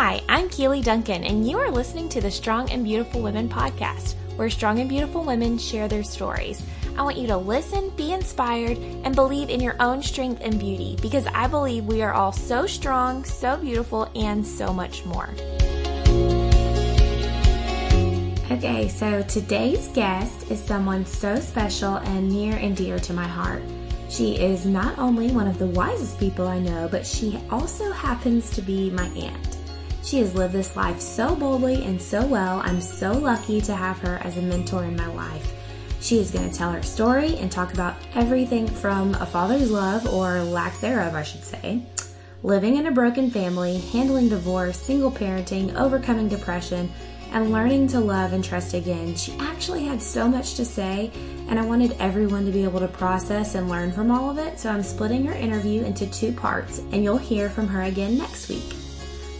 Hi, I'm Keeley Duncan, and you are listening to the Strong and Beautiful Women podcast, where strong and beautiful women share their stories. I want you to listen, be inspired, and believe in your own strength and beauty because I believe we are all so strong, so beautiful, and so much more. Okay, so today's guest is someone so special and near and dear to my heart. She is not only one of the wisest people I know, but she also happens to be my aunt. She has lived this life so boldly and so well. I'm so lucky to have her as a mentor in my life. She is going to tell her story and talk about everything from a father's love, or lack thereof, I should say, living in a broken family, handling divorce, single parenting, overcoming depression, and learning to love and trust again. She actually had so much to say, and I wanted everyone to be able to process and learn from all of it, so I'm splitting her interview into two parts, and you'll hear from her again next week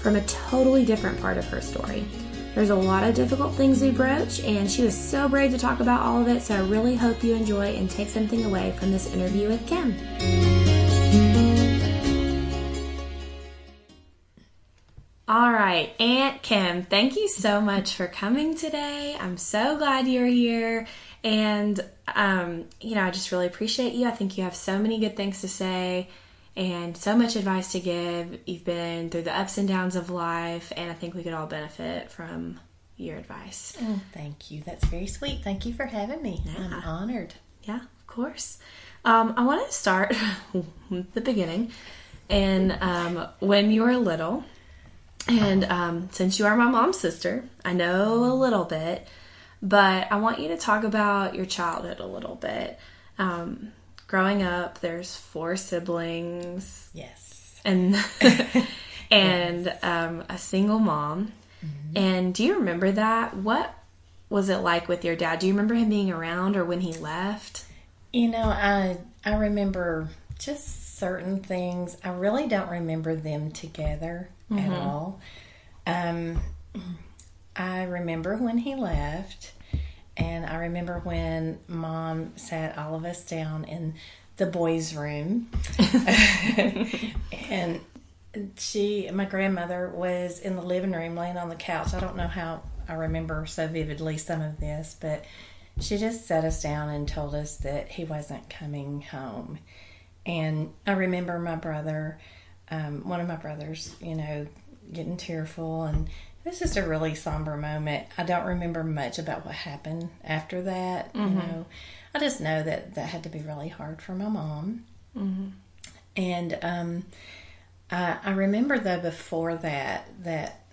from a totally different part of her story. There's a lot of difficult things we broach, and she was so brave to talk about all of it, so I really hope you enjoy and take something away from this interview with Kim. All right, Aunt Kim, thank you so much for coming today. I'm so glad you're here. And, um, you know, I just really appreciate you. I think you have so many good things to say and so much advice to give. You've been through the ups and downs of life, and I think we could all benefit from your advice. Oh, thank you. That's very sweet. Thank you for having me. Yeah. I'm honored. Yeah, of course. Um, I want to start the beginning. And um, when you were little, and um, since you are my mom's sister, I know a little bit, but I want you to talk about your childhood a little bit. Um, growing up, there's four siblings. Yes. And and yes. Um, a single mom. Mm-hmm. And do you remember that? What was it like with your dad? Do you remember him being around or when he left? You know, I I remember just certain things. I really don't remember them together mm-hmm. at all. Um, I remember when he left. And I remember when mom sat all of us down in the boys' room. and she, my grandmother, was in the living room laying on the couch. I don't know how I remember so vividly some of this, but she just sat us down and told us that he wasn't coming home. And I remember my brother, um, one of my brothers, you know, getting tearful and was just a really somber moment. I don't remember much about what happened after that. Mm-hmm. You know, I just know that that had to be really hard for my mom. Mm-hmm. And um, I, I remember though before that that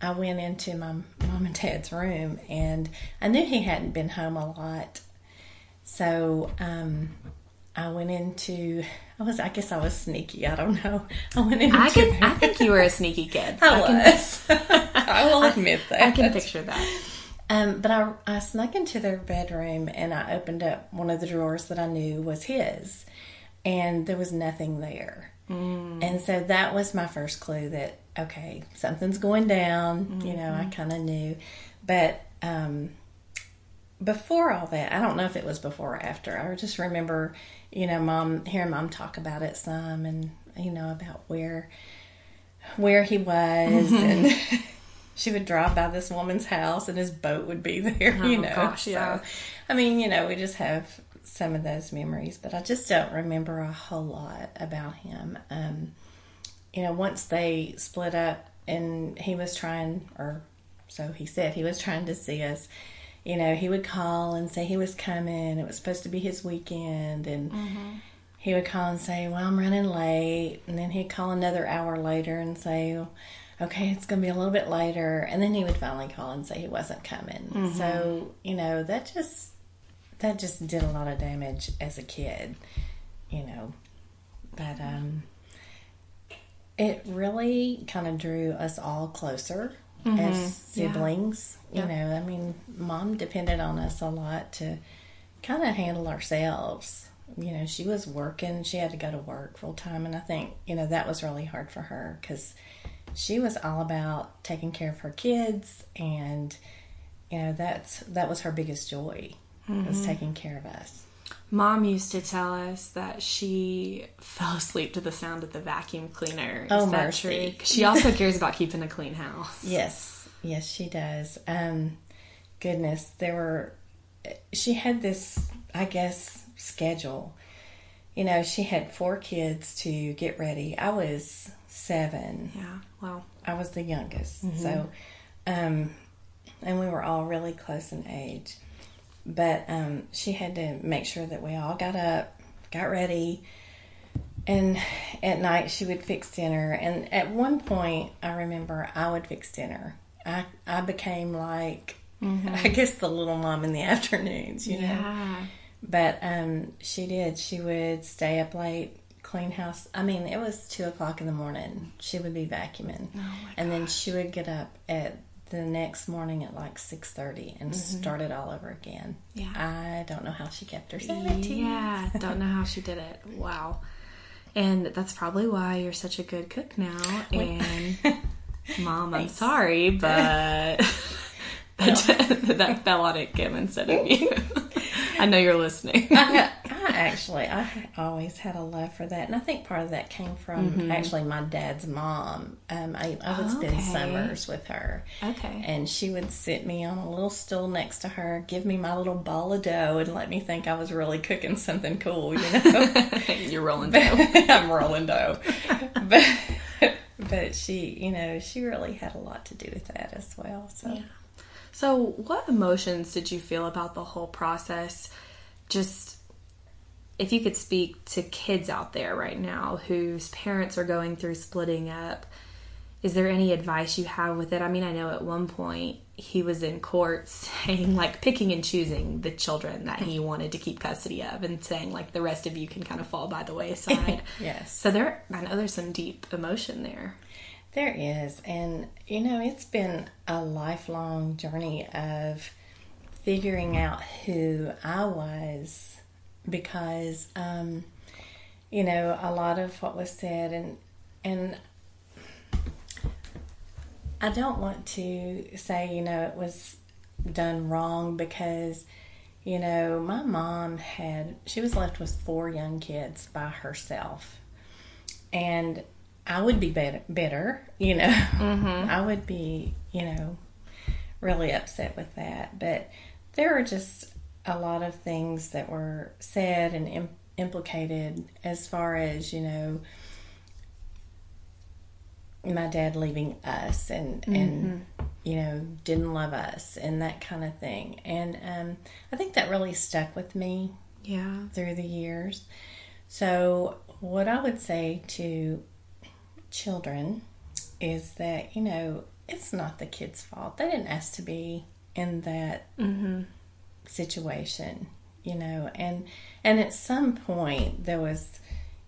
I went into my mom and dad's room and I knew he hadn't been home a lot. So um, I went into I was I guess I was sneaky. I don't know. I went into I, can, I think you were a sneaky kid. I, I was. Can, I will admit that. I can picture that. Um, but I, I snuck into their bedroom and I opened up one of the drawers that I knew was his, and there was nothing there. Mm. And so that was my first clue that okay, something's going down. Mm-hmm. You know, I mm-hmm. kind of knew, but um, before all that, I don't know if it was before or after. I just remember, you know, mom hearing mom talk about it some, and you know about where where he was, and she would drive by this woman's house, and his boat would be there. Oh, you know, gosh, yeah. So, I mean, you know, we just have some of those memories, but I just don't remember a whole lot about him. Um, you know, once they split up, and he was trying, or so he said, he was trying to see us you know, he would call and say he was coming. It was supposed to be his weekend, and mm-hmm. he would call and say, "Well, I'm running late," and then he'd call another hour later and say, "Okay, it's going to be a little bit later," and then he would finally call and say he wasn't coming. Mm-hmm. So, you know, that just that just did a lot of damage as a kid, you know. But um, it really kind of drew us all closer mm-hmm. as siblings. Yeah. You know, I mean, mom depended on us a lot to kind of handle ourselves. You know, she was working, she had to go to work full time, and I think, you know, that was really hard for her because she was all about taking care of her kids and you know that's that was her biggest joy mm-hmm. was taking care of us Mom used to tell us that she fell asleep to the sound of the vacuum cleaner. Is Oh, mercy. true? She also cares about keeping a clean house. Yes, yes, she does. Um, goodness, there were. She had this, I guess, schedule. You know, she had four kids to get ready. I was seven. Yeah. Well. I was the youngest, so, um, and we were all really close in age. But um, she had to make sure that we all got up, got ready, and at night she would fix dinner. And at one point, I remember I would fix dinner. I I became like, I guess the little mom in the afternoons, you know. Yeah. But um, she did. She would stay up late, clean house. I mean, it was two o'clock in the morning. She would be vacuuming, oh and then she would get up at the next morning at like six thirty and mm-hmm. start it all over again. Yeah. I don't know how she kept her sanity. Yeah. Don't know how she did it. Wow. And that's probably why you're such a good cook now. And mom, I'm sorry, but that, that fell on it, Kim, instead of you. I know you're listening. Actually, I always had a love for that, and I think part of that came from Mm-hmm. actually my dad's mom. Um, I, I would spend Okay. summers with her, Okay. and she would sit me on a little stool next to her, give me my little ball of dough, and let me think I was really cooking something cool. You know, you're rolling dough. I'm rolling dough, but but she, you know, she really had a lot to do with that as well. So. So, what emotions did you feel about the whole process? Just if you could speak to kids out there right now whose parents are going through splitting up, is there any advice you have with it? I mean, I know at one point he was in court saying, like, picking and choosing the children that he wanted to keep custody of and saying, like, the rest of you can kind of fall by the wayside. Yes. So, there, I know there's some deep emotion there. There is, and you know, it's been a lifelong journey of figuring out who I was because, um, you know, a lot of what was said, and and I don't want to say, you know, it was done wrong because, you know, my mom had, she was left with four young kids by herself. And I would be better, bitter, you know. I would be, you know, really upset with that. But there are just a lot of things that were said and Im- implicated as far as, you know, my dad leaving us and and you know didn't love us and that kind of thing. And um, i think that really stuck with me Yeah. through the years. So what i would say to children is that you know it's not the kids fault. They didn't ask to be in that situation you know and and at some point there was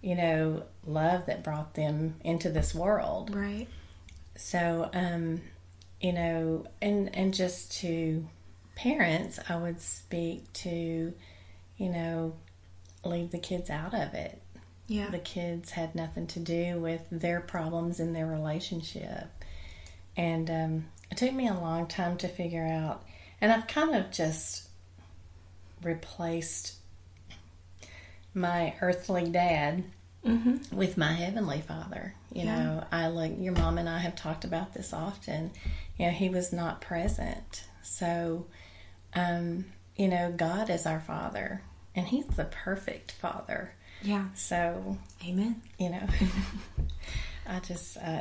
you know love that brought them into this world Right. so, um, you know, and and just to parents, I would speak to, you know, leave the kids out of it. Yeah. The kids had nothing to do with their problems in their relationship, and um, it took me a long time to figure out. And I've kind of just replaced my earthly dad with my heavenly father. You Yeah. know, I like your mom and I have talked about this often. You know, he was not present. So, um, you know, God is our father and he's the perfect father. Yeah. So, Amen. you know, I just, uh,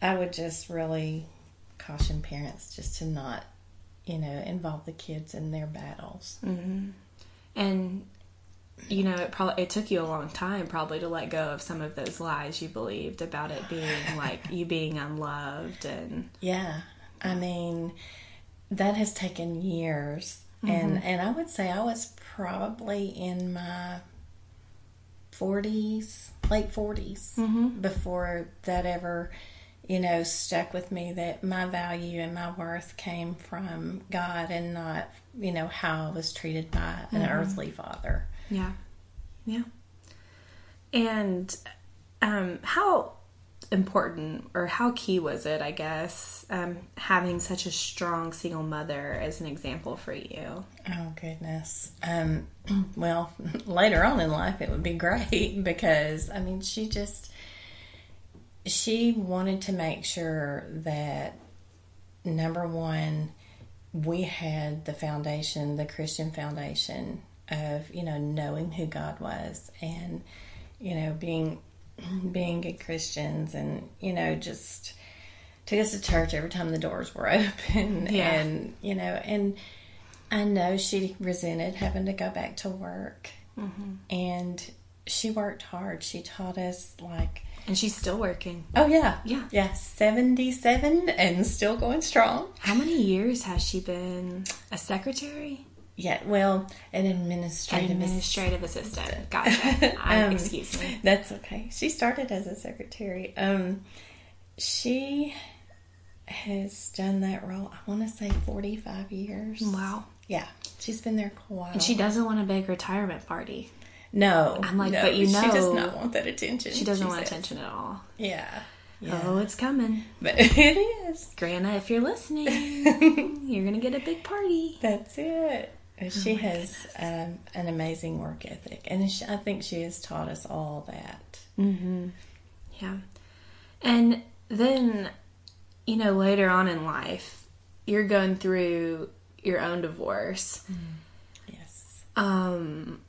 I would just really caution parents just to not, you know, involve the kids in their battles. Mm-hmm. And you know, it probably it took you a long time probably to let go of some of those lies you believed about it being like you being unloved and Yeah, I mean, that has taken years, and mm-hmm. and I would say I was probably in my forties, late 40s mm-hmm. before that ever, you know, stuck with me. That my value and my worth came from God and not, you know, how I was treated by an earthly father. yeah. Yeah. And um how important or how key was it, I guess, um, having such a strong single mother as an example for you? Oh, goodness. Um, well, later on in life, it would be great because, I mean, she just, she wanted to make sure that, number one, we had the foundation, the Christian foundation of, you know, knowing who God was and, you know, being being good Christians and, you know, just took us to church every time the doors were open. Yeah. And, you know, and I know she resented having to go back to work. Mm-hmm. And she worked hard. She taught us, like, And she's still working. oh, yeah. Yeah. Yeah. 77 and still going strong. How many years has she been a secretary? Yeah. Well, an administrative Administrative assistant. Gotcha. I, Um, excuse me. That's okay. She started as a secretary. Um, she has done that role. I want to say forty-five years. Wow. Yeah, she's been there quite a while. And she doesn't want a big retirement party. No, I'm like, no, but you know. she does not want that attention. She doesn't she want says. attention at all. Yeah, yeah, Oh, it's coming. but it is. Grana, if you're listening, you're going to get a big party. That's it. Oh She has um, an amazing work ethic, and she, I think she has taught us all that. Yeah. And then, you know, later on in life, you're going through your own divorce. Yes. Um,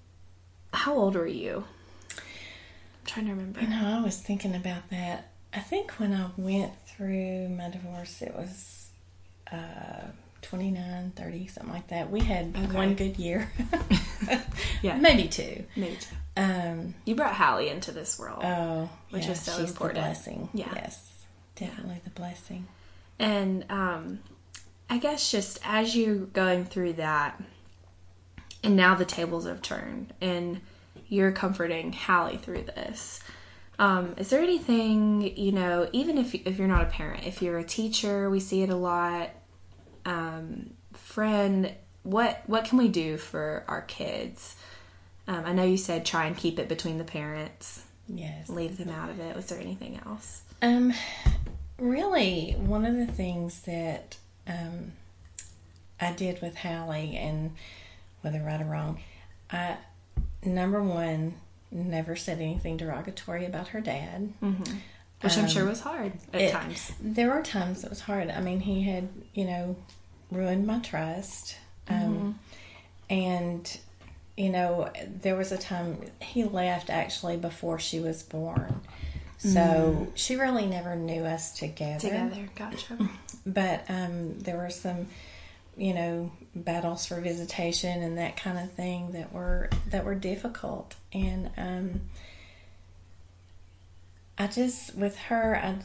how old were you? I'm trying to remember. You know, I was thinking about that. I think when I went through my divorce, it was uh, 29, 30, something like that. We had Okay. one good year. Yeah. Maybe two. Maybe two. Um, You brought Hallie into this world. oh, Which yeah, is so she's important. The blessing. Yeah. Yes. Definitely the blessing. And um, I guess just as you're going through that, and now the tables have turned, and you're comforting Hallie through this. Um, is there anything you know, even if if you're not a parent, if you're a teacher, we see it a lot. Um, friend, what what can we do for our kids? Um, I know you said try and keep it between the parents, Yes. leave them out of it. Was there anything else? Um, really, one of the things that um, I did with Hallie, and whether right or wrong, I number one never said anything derogatory about her dad. Which I'm sure was hard at it- times. There were times it was hard. I mean, he had you know ruined my trust, um, and you know there was a time he left actually before she was born. So she really never knew us together Together, gotcha. but um, there were some you know battles for visitation and that kind of thing that were that were difficult. And um, i just with her i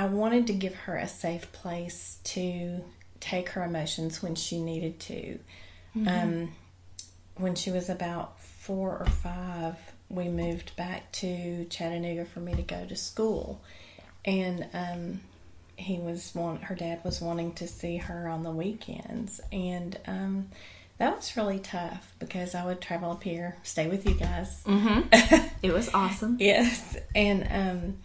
i wanted to give her a safe place to take her emotions when she needed to. Um, when she was about four or five we moved back to chattanooga for me to go to school. And um, he was want her dad was wanting to see her on the weekends and um, that was really tough because I would travel up here, stay with you guys. It was awesome. Yes, and um,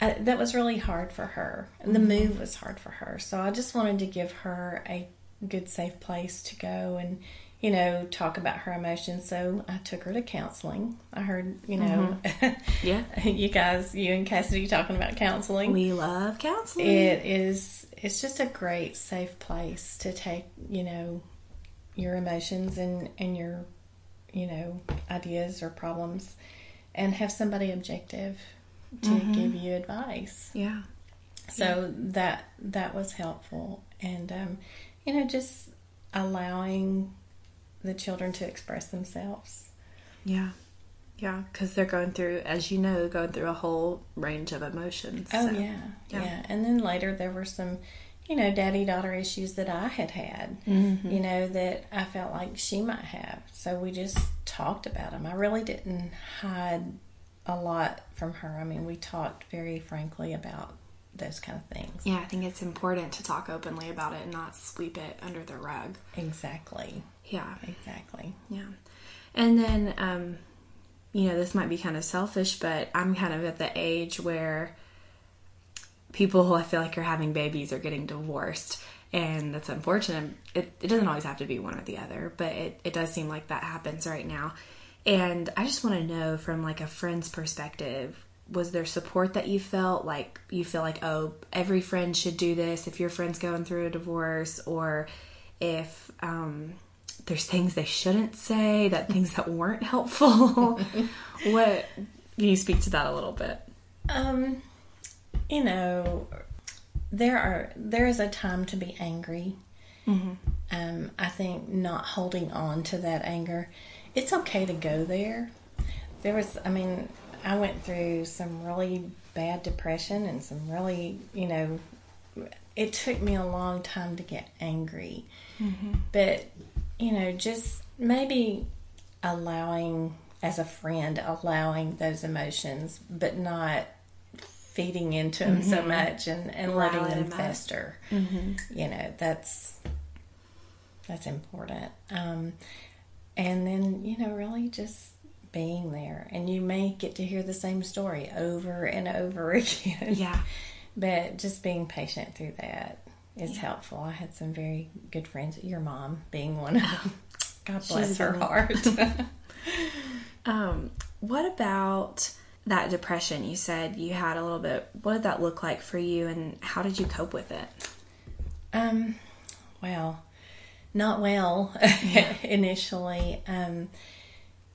I, that was really hard for her. And the move was hard for her. So I just wanted to give her a good, safe place to go and, you know, talk about her emotions. So I took her to counseling. I heard, you know, Yeah. you guys, you and Cassidy talking about counseling. We love counseling. It is. It's just a great, safe place to take, you know, your emotions and and your, you know, ideas or problems, and have somebody objective to give you advice. yeah. So that that was helpful, and um, you know, just allowing the children to express themselves. Yeah. Yeah. Because they're going through, as you know, going through a whole range of emotions. Oh so- yeah, yeah. yeah, And then later there were some, you know, daddy daughter issues that I had had. Mm-hmm. You know that I felt like she might have. So we just talked about them. I really didn't hide a lot from her. I mean, we talked very frankly about those kind of things. Yeah, I think it's important to talk openly about it and not sweep it under the rug. Exactly. Yeah. Exactly. Yeah. And then, um, you know, this might be kind of selfish, but I'm kind of at the age where people who I feel like are having babies are getting divorced. And that's unfortunate. It, it doesn't always have to be one or the other, but it, it does seem like that happens right now. And I just want to know from like a friend's perspective, was there support that you felt? Like you feel like oh every friend should do this if your friend's going through a divorce or if um, there's things they shouldn't say that things that weren't helpful? What can you speak to that a little bit? Um you know there are there is a time to be angry. Mm-hmm. um i think not holding on to that anger it's okay to go there. There was i mean I went through some really bad depression and some really, you know, it took me a long time to get angry. Mm-hmm. But, you know, just maybe allowing, as a friend, allowing those emotions, but not feeding into them mm-hmm. so much and, and letting them fester. Mm-hmm. You know, that's that's important. Um, and then, you know, really just being there. And you may get to hear the same story over and over again. Yeah. but just being patient through that is yeah. helpful. I had some very good friends, your mom being one of them. God bless She's her heart. um, what about that depression? You said you had a little bit. What did that look like for you, and how did you cope with it? Um, well, not well initially. Um,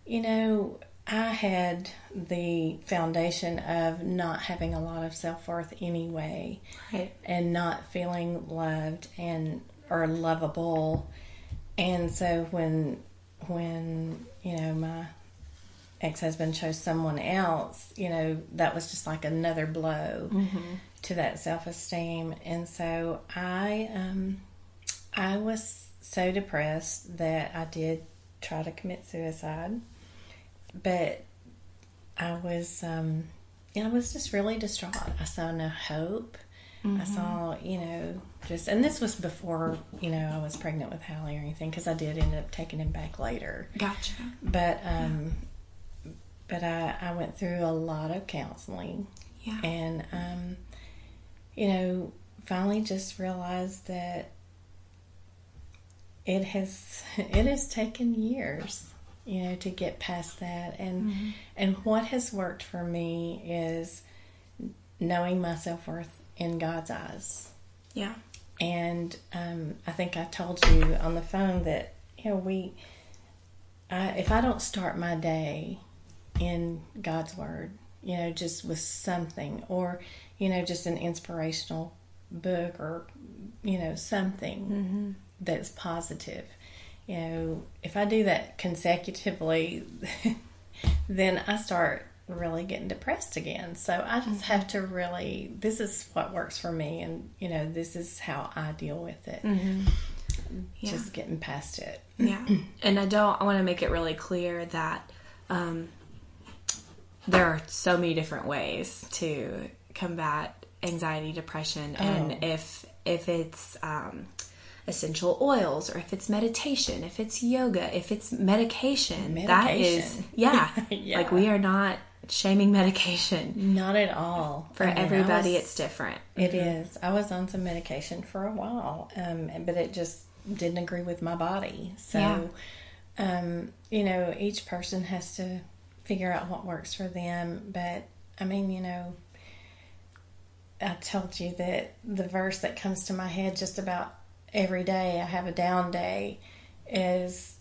you know, I had the foundation of not having a lot of self worth anyway, right. and not feeling loved and or lovable, and so when when you know my ex husband chose someone else, you know that was just like another blow mm-hmm. to that self esteem, and so I um I was so depressed that I did try to commit suicide but I was, um, I was just really distraught. I saw no hope. Mm-hmm. I saw, you know, just, and this was before, you know, I was pregnant with Hallie or anything, because I did end up taking him back later. Gotcha. But, um, yeah. but I, I went through a lot of counseling. Yeah. And, um, you know, finally just realized that it has, it has taken years you know, to get past that. And mm-hmm. and what has worked for me is knowing my self worth in God's eyes. Yeah. And um, I think I told you on the phone that you know we, I, if I don't start my day in God's word, you know, just with something, or you know, just an inspirational book, or you know, something mm-hmm. that's positive you know, if I do that consecutively, then I start really getting depressed again. So I just mm-hmm. have to really, this is what works for me, and you know, this is how I deal with it. Mm-hmm. Yeah. Just getting past it. Yeah. and I don't, I want to make it really clear that um, there are so many different ways to combat anxiety, depression, oh. and if, if it's, um, essential oils or if it's meditation, if it's yoga, if it's medication. medication. That is, yeah, yeah. Like we are not shaming medication. Not at all. For I mean, everybody, was, it's different. It mm-hmm. is. I was on some medication for a while, um, but it just didn't agree with my body. So, yeah. um, you know, each person has to figure out what works for them. But I mean, you know, I told you that the verse that comes to my head just about every day I have a down day is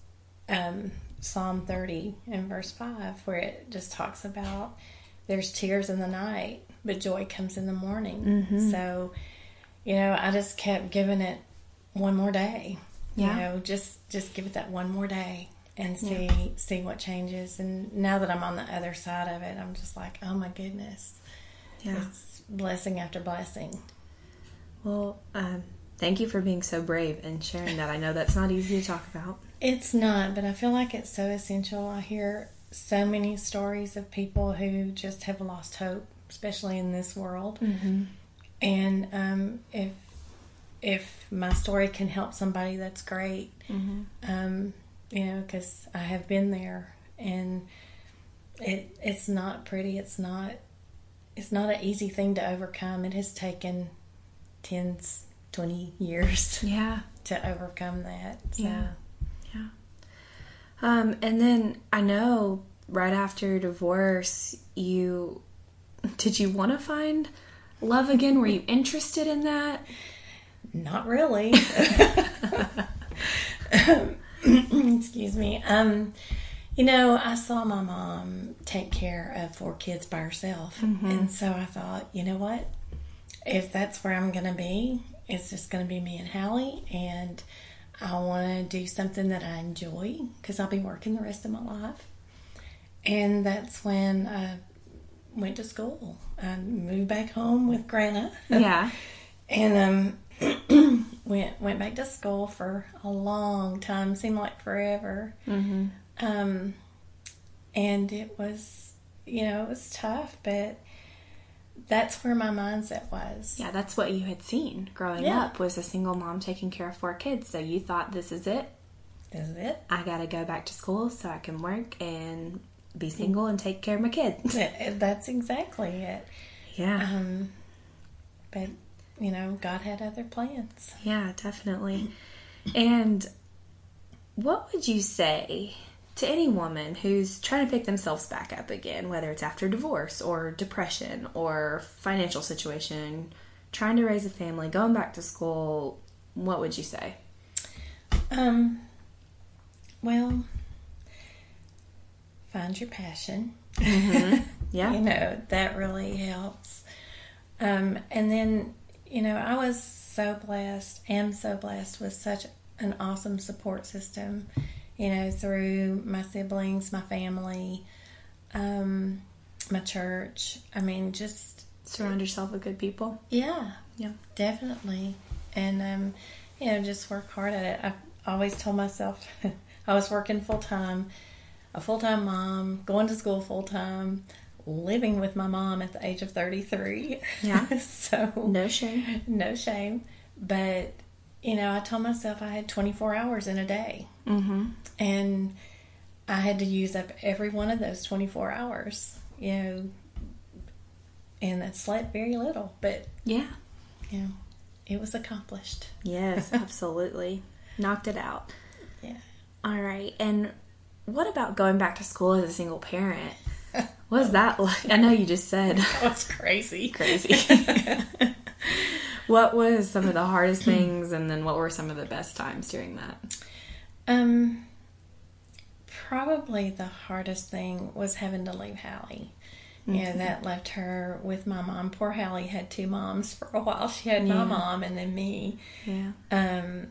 um, Psalm 30 and verse 5, where it just talks about there's tears in the night, but joy comes in the morning. Mm-hmm. So, you know, I just kept giving it one more day. Yeah. You know, just just give it that one more day and see yeah. see what changes. And now that I'm on the other side of it, I'm just like, oh my goodness, yeah, it's blessing after blessing. Well, um, Thank you for being so brave and sharing that. I know that's not easy to talk about. It's not, but I feel like it's so essential. I hear so many stories of people who just have lost hope, especially in this world. Mm-hmm. And um, if if my story can help somebody, that's great. Mm-hmm. Um, you know, because I have been there, and it it's not pretty. It's not it's not an easy thing to overcome. It has taken tens, 20 years Yeah. to overcome that. So. Yeah. Yeah. Um, and then I know right after your divorce, you did you want to find love again? Were you interested in that? Not really. Excuse me. Um, you know, I saw my mom take care of four kids by herself, and so I thought, you know what? If that's where I'm going to be, it's just going to be me and Hallie, and I want to do something that I enjoy because I'll be working the rest of my life. And that's when I went to school. I moved back home with Grana Yeah. and um, went went back to school for a long time. Seemed like forever. Mm-hmm. Um, and it was, you know, it was tough, but that's where my mindset was. Yeah, that's what you had seen growing Yeah. up was a single mom taking care of four kids. So you thought this is it. Is it? I got to go back to school so I can work and be single and take care of my kids. That- That's exactly it. Yeah. Um, but you know, God had other plans. Yeah, definitely. And what would you say to any woman who's trying to pick themselves back up again, whether it's after divorce or depression or financial situation, trying to raise a family, going back to school? What would you say? Um, well, find your passion. Yeah. you know that really helps um, and then you know i was so blessed am so blessed with such an awesome support system you know through my siblings my family um, my church i mean just Surround yourself with good people. yeah Yeah. definitely and um, you know just work hard at it i always told myself i was working full-time a full-time mom going to school full-time living with my mom at the age of 33 Yeah. so No shame. no shame but you know i told myself i had 24 hours in a day Mm-hmm. and i had to use up every one of those 24 hours you know and I slept very little but Yeah. you know it was accomplished Yes, absolutely. Knocked it out. yeah All right. And what about going back to school as a single parent? What was that like? I know you just said that was crazy crazy. what was some of the hardest things and then what were some of the best times during that? um probably the hardest thing was having to leave Hallie. You know, that left her with my mom. Poor Hallie had two moms for a while. She had my Yeah. mom and then me. Yeah. Um,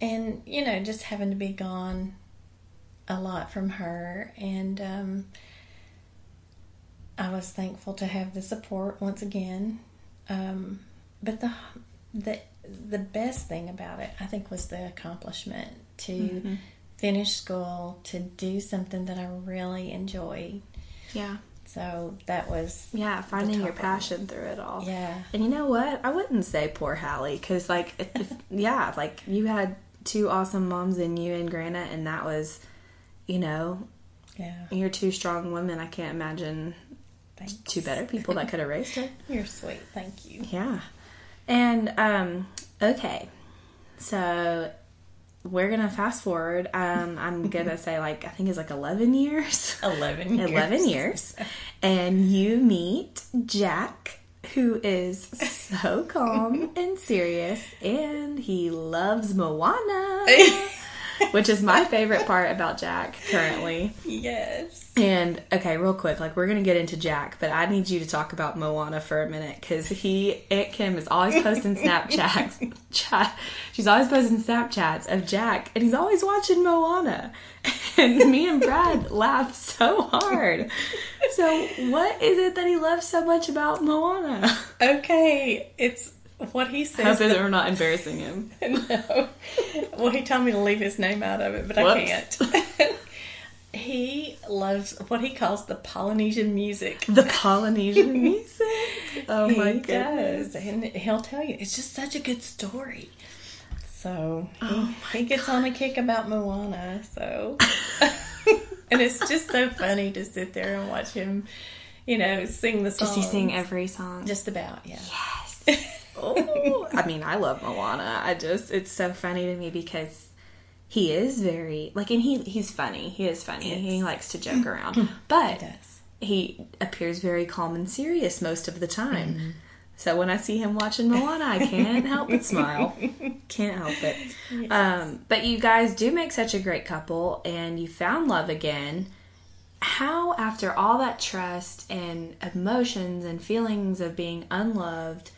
and, you know, just having to be gone a lot from her. And um, I was thankful to have the support once again. Um, but the, the, the best thing about it, I think, was the accomplishment to mm-hmm. finish school, to do something that I really enjoyed. Yeah. So that was, Yeah, finding your top of it. passion through it all. yeah. And you know what? I wouldn't say poor Hallie because, like, if, if- yeah, like you had two awesome moms in you and Grana, and that was, you know, Yeah. you're two strong women. I can't imagine Thanks. two better people that could have raised her. You're sweet. Thank you. Yeah. And um okay. So we're gonna fast forward. Um I'm gonna say like I think it's like eleven years. 11 years. 11 years. And you meet Jack, who is so calm and serious, and he loves Moana, which is my favorite part about Jack currently. yes. And okay, real quick, like we're gonna get into Jack, but I need you to talk about Moana for a minute because he, Aunt Kim, is always posting Snapchats. Chat, she's always posting Snapchats of Jack, and he's always watching Moana. And me and Brad laugh so hard. So, what is it that he loves so much about Moana? Okay, it's what he says. hope that we're not embarrassing him. no. Well, he told me to leave his name out of it, but I can't. he loves what he calls the Polynesian music. The Polynesian music. Oh my he goodness. does, and he'll tell you it's just such a good story. So oh he, Oh he gets on a kick about Moana. So, and it's just so funny to sit there and watch him, you know, sing the song. Does he sing every song? Just about, yeah. Yes. Oh, I mean, I love Moana. I just, it's so funny to me because he is very like, and he he's funny. He is funny. Yes. He likes to joke around, but He he appears very calm and serious most of the time. Mm-hmm. So when I see him watching Moana, I can't help but smile. Can't help it. Um, but you guys do make such a great couple, and you found love again. How, after all that trust and emotions and feelings of being unloved,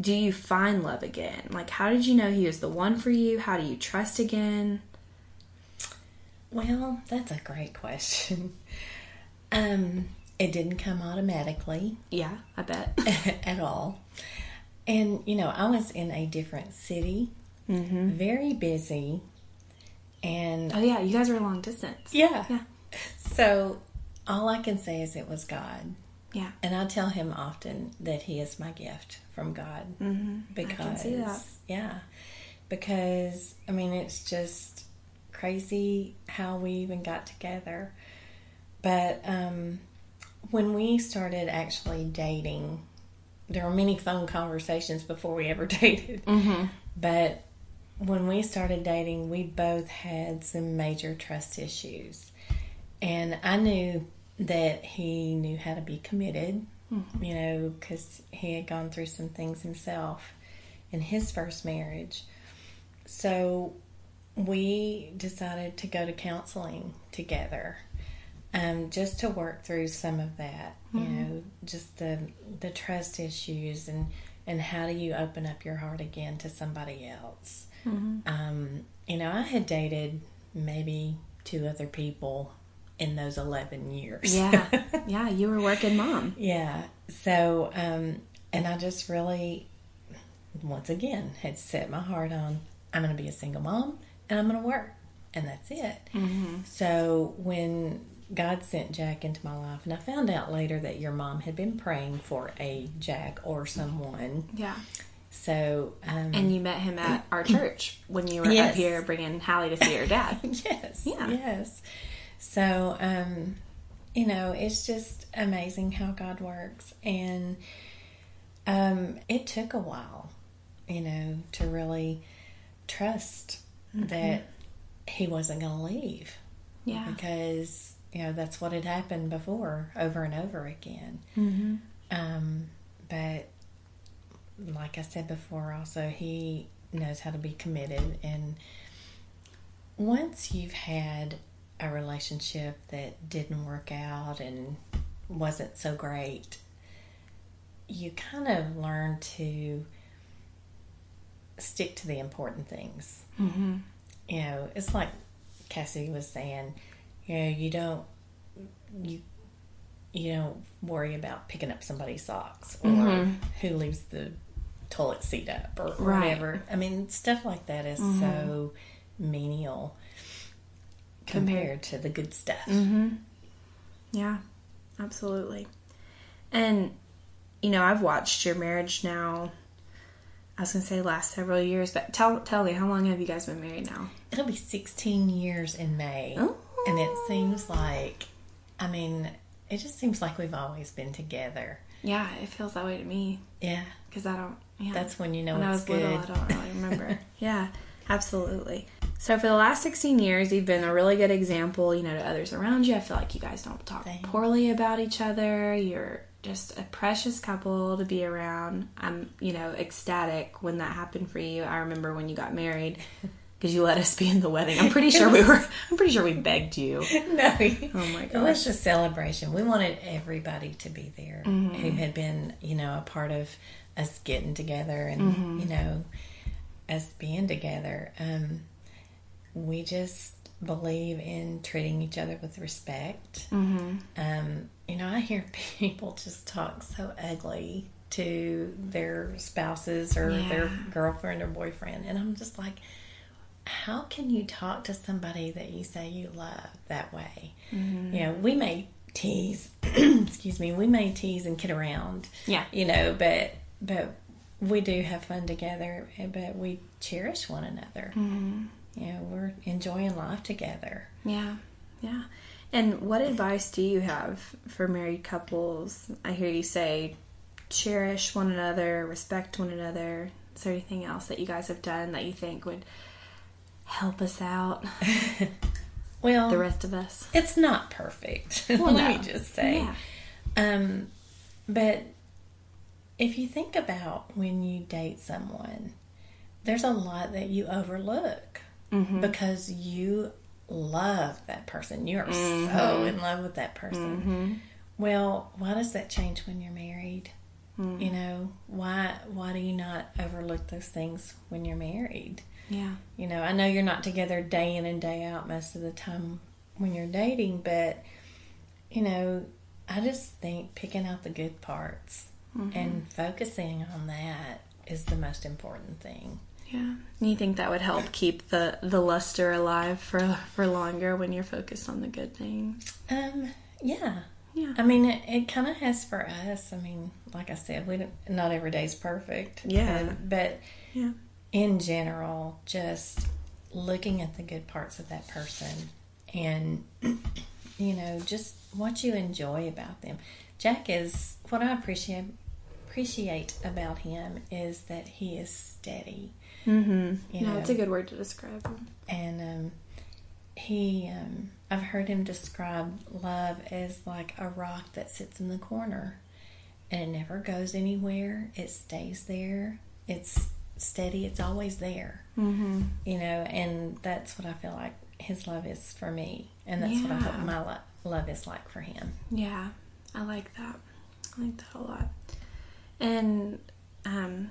do you find love again? Like, how did you know he was the one for you? How do you trust again? Well, that's a great question. Um, it didn't come automatically Yeah, I bet. at all. And, you know, I was in a different city, very busy, and Oh, yeah, you guys are long distance. yeah. Yeah. So all I can say is it was God. Yeah. And I tell him often that he is my gift from God Mm-hmm. because can see that. yeah, because I mean it's just crazy how we even got together. But um, when we started actually dating, there were many phone conversations before we ever dated. Mm-hmm. But when we started dating, we both had some major trust issues. And I knew that he knew how to be committed, you know, because he had gone through some things himself in his first marriage. So we decided to go to counseling together. Um, just to work through some of that, you know, just the the trust issues and and how do you open up your heart again to somebody else. Um, you know, I had dated maybe two other people in those eleven years. Yeah. yeah, you were working mom. Yeah. So, um, and I just really, once again, had set my heart on I'm going to be a single mom and I'm going to work. And that's it. So, when God sent Jack into my life, and I found out later that your mom had been praying for a Jack or someone. Yeah. So, um, And you met him at our church when you were up here bringing Hallie to see her dad. yes, Yeah. yes. So, um, you know, it's just amazing how God works, and um, it took a while, you know, to really trust that He wasn't going to leave Yeah. because you know that's what had happened before, over and over again. Mm-hmm. Um, but like I said before, also he knows how to be committed. And once you've had a relationship that didn't work out and wasn't so great, you kind of learn to stick to the important things. Mm-hmm. You know, it's like Cassie was saying, you know, you don't you you don't worry about picking up somebody's socks or Mhm. who leaves the toilet seat up or Right. whatever. I mean, stuff like that is so menial compared to the good stuff. Mm-hmm. Yeah, absolutely. And, you know, I've watched your marriage now, I was to say last several years, but tell, tell me, how long have you guys been married now? It'll be 16 years in May. Oh. And it seems like, I mean, it just seems like we've always been together. Yeah, it feels that way to me Yeah. because I don't, yeah. That's when you know when I it's was good. little, I don't really remember. yeah, absolutely. So for the last 16 years, you've been a really good example, you know, to others around you. I feel like you guys don't talk Thanks. poorly about each other. You're just a precious couple to be around. I'm, you know, ecstatic when that happened for you. I remember when you got married because you let us be in the wedding. I'm pretty sure we were. I'm pretty sure we begged you. no. Oh my God. It was a celebration. We wanted everybody to be there Mm-hmm. who had been, you know, a part of us getting together and, Mm-hmm. you know, us being together. Um, we just believe in treating each other with respect. Mm-hmm. Um, you know, I hear people just talk so ugly to their spouses or their girlfriend or boyfriend, and I'm just like, how can you talk to somebody that you say you love that way? Mm-hmm. You know, we may tease, excuse me, we may tease and kid around, Yeah. you know, but but we do have fun together, but we cherish one another. Mm-hmm. You know, we're enjoying life together. Yeah, yeah. And what advice do you have for married couples? I hear you say cherish one another, respect one another. Is there anything else that you guys have done that you think would help us out? well, the rest of us. It's not perfect. Well, Let no. me just say. Yeah. Um, but if you think about when you date someone, there's a lot that you overlook Mm-hmm. because you love that person. You are Mm-hmm. so in love with that person. Well, why does that change when you're married? Mm. You know, why why do you not overlook those things when you're married? Yeah. You know, I know you're not together day in and day out most of the time when you're dating, but you know, I just think picking out the good parts and focusing on that is the most important thing. Yeah. You think that would help keep the the luster alive for for longer when you're focused on the good things? Um, yeah. Yeah. I mean, it, it kind of has for us. I mean, like I said, we don't, not every day's perfect. Yeah. And- but Yeah. in general, just looking at the good parts of that person and, you know, just what you enjoy about them. Jack is, what I appreciate appreciate about him is that he is steady. Mm-hmm. You no, know. it's a good word to describe him. and um, he um, i've heard him describe love as like a rock that sits in the corner and it never goes anywhere it stays there it's steady it's always there Mm-hmm. you know and that's what i feel like his love is for me and that's what i hope my lo- love is like for him Yeah, I like that. I like that a lot. And um,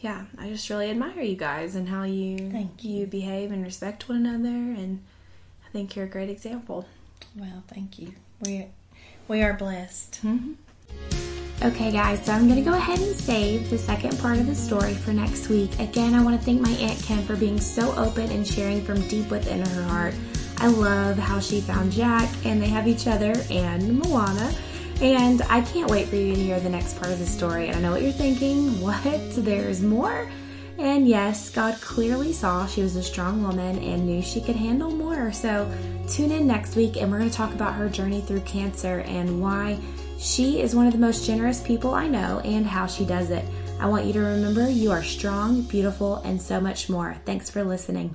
yeah, I just really admire you guys and how you Thank you behave and respect one another. And I think you're a great example. well thank you we we are blessed mm-hmm. Okay, guys, so I'm going to go ahead and save the second part of the story for next week. Again, I want to thank my Aunt Kim for being so open and sharing from deep within her heart. I love how she found Jack, and they have each other and Moana. And I can't wait for you to hear the next part of the story. And I know what you're thinking what? There's more? And yes, God clearly saw she was a strong woman and knew she could handle more. So tune in next week and we're going to talk about her journey through cancer and why she is one of the most generous people I know and how she does it. I want you to remember you are strong, beautiful, and so much more. Thanks for listening.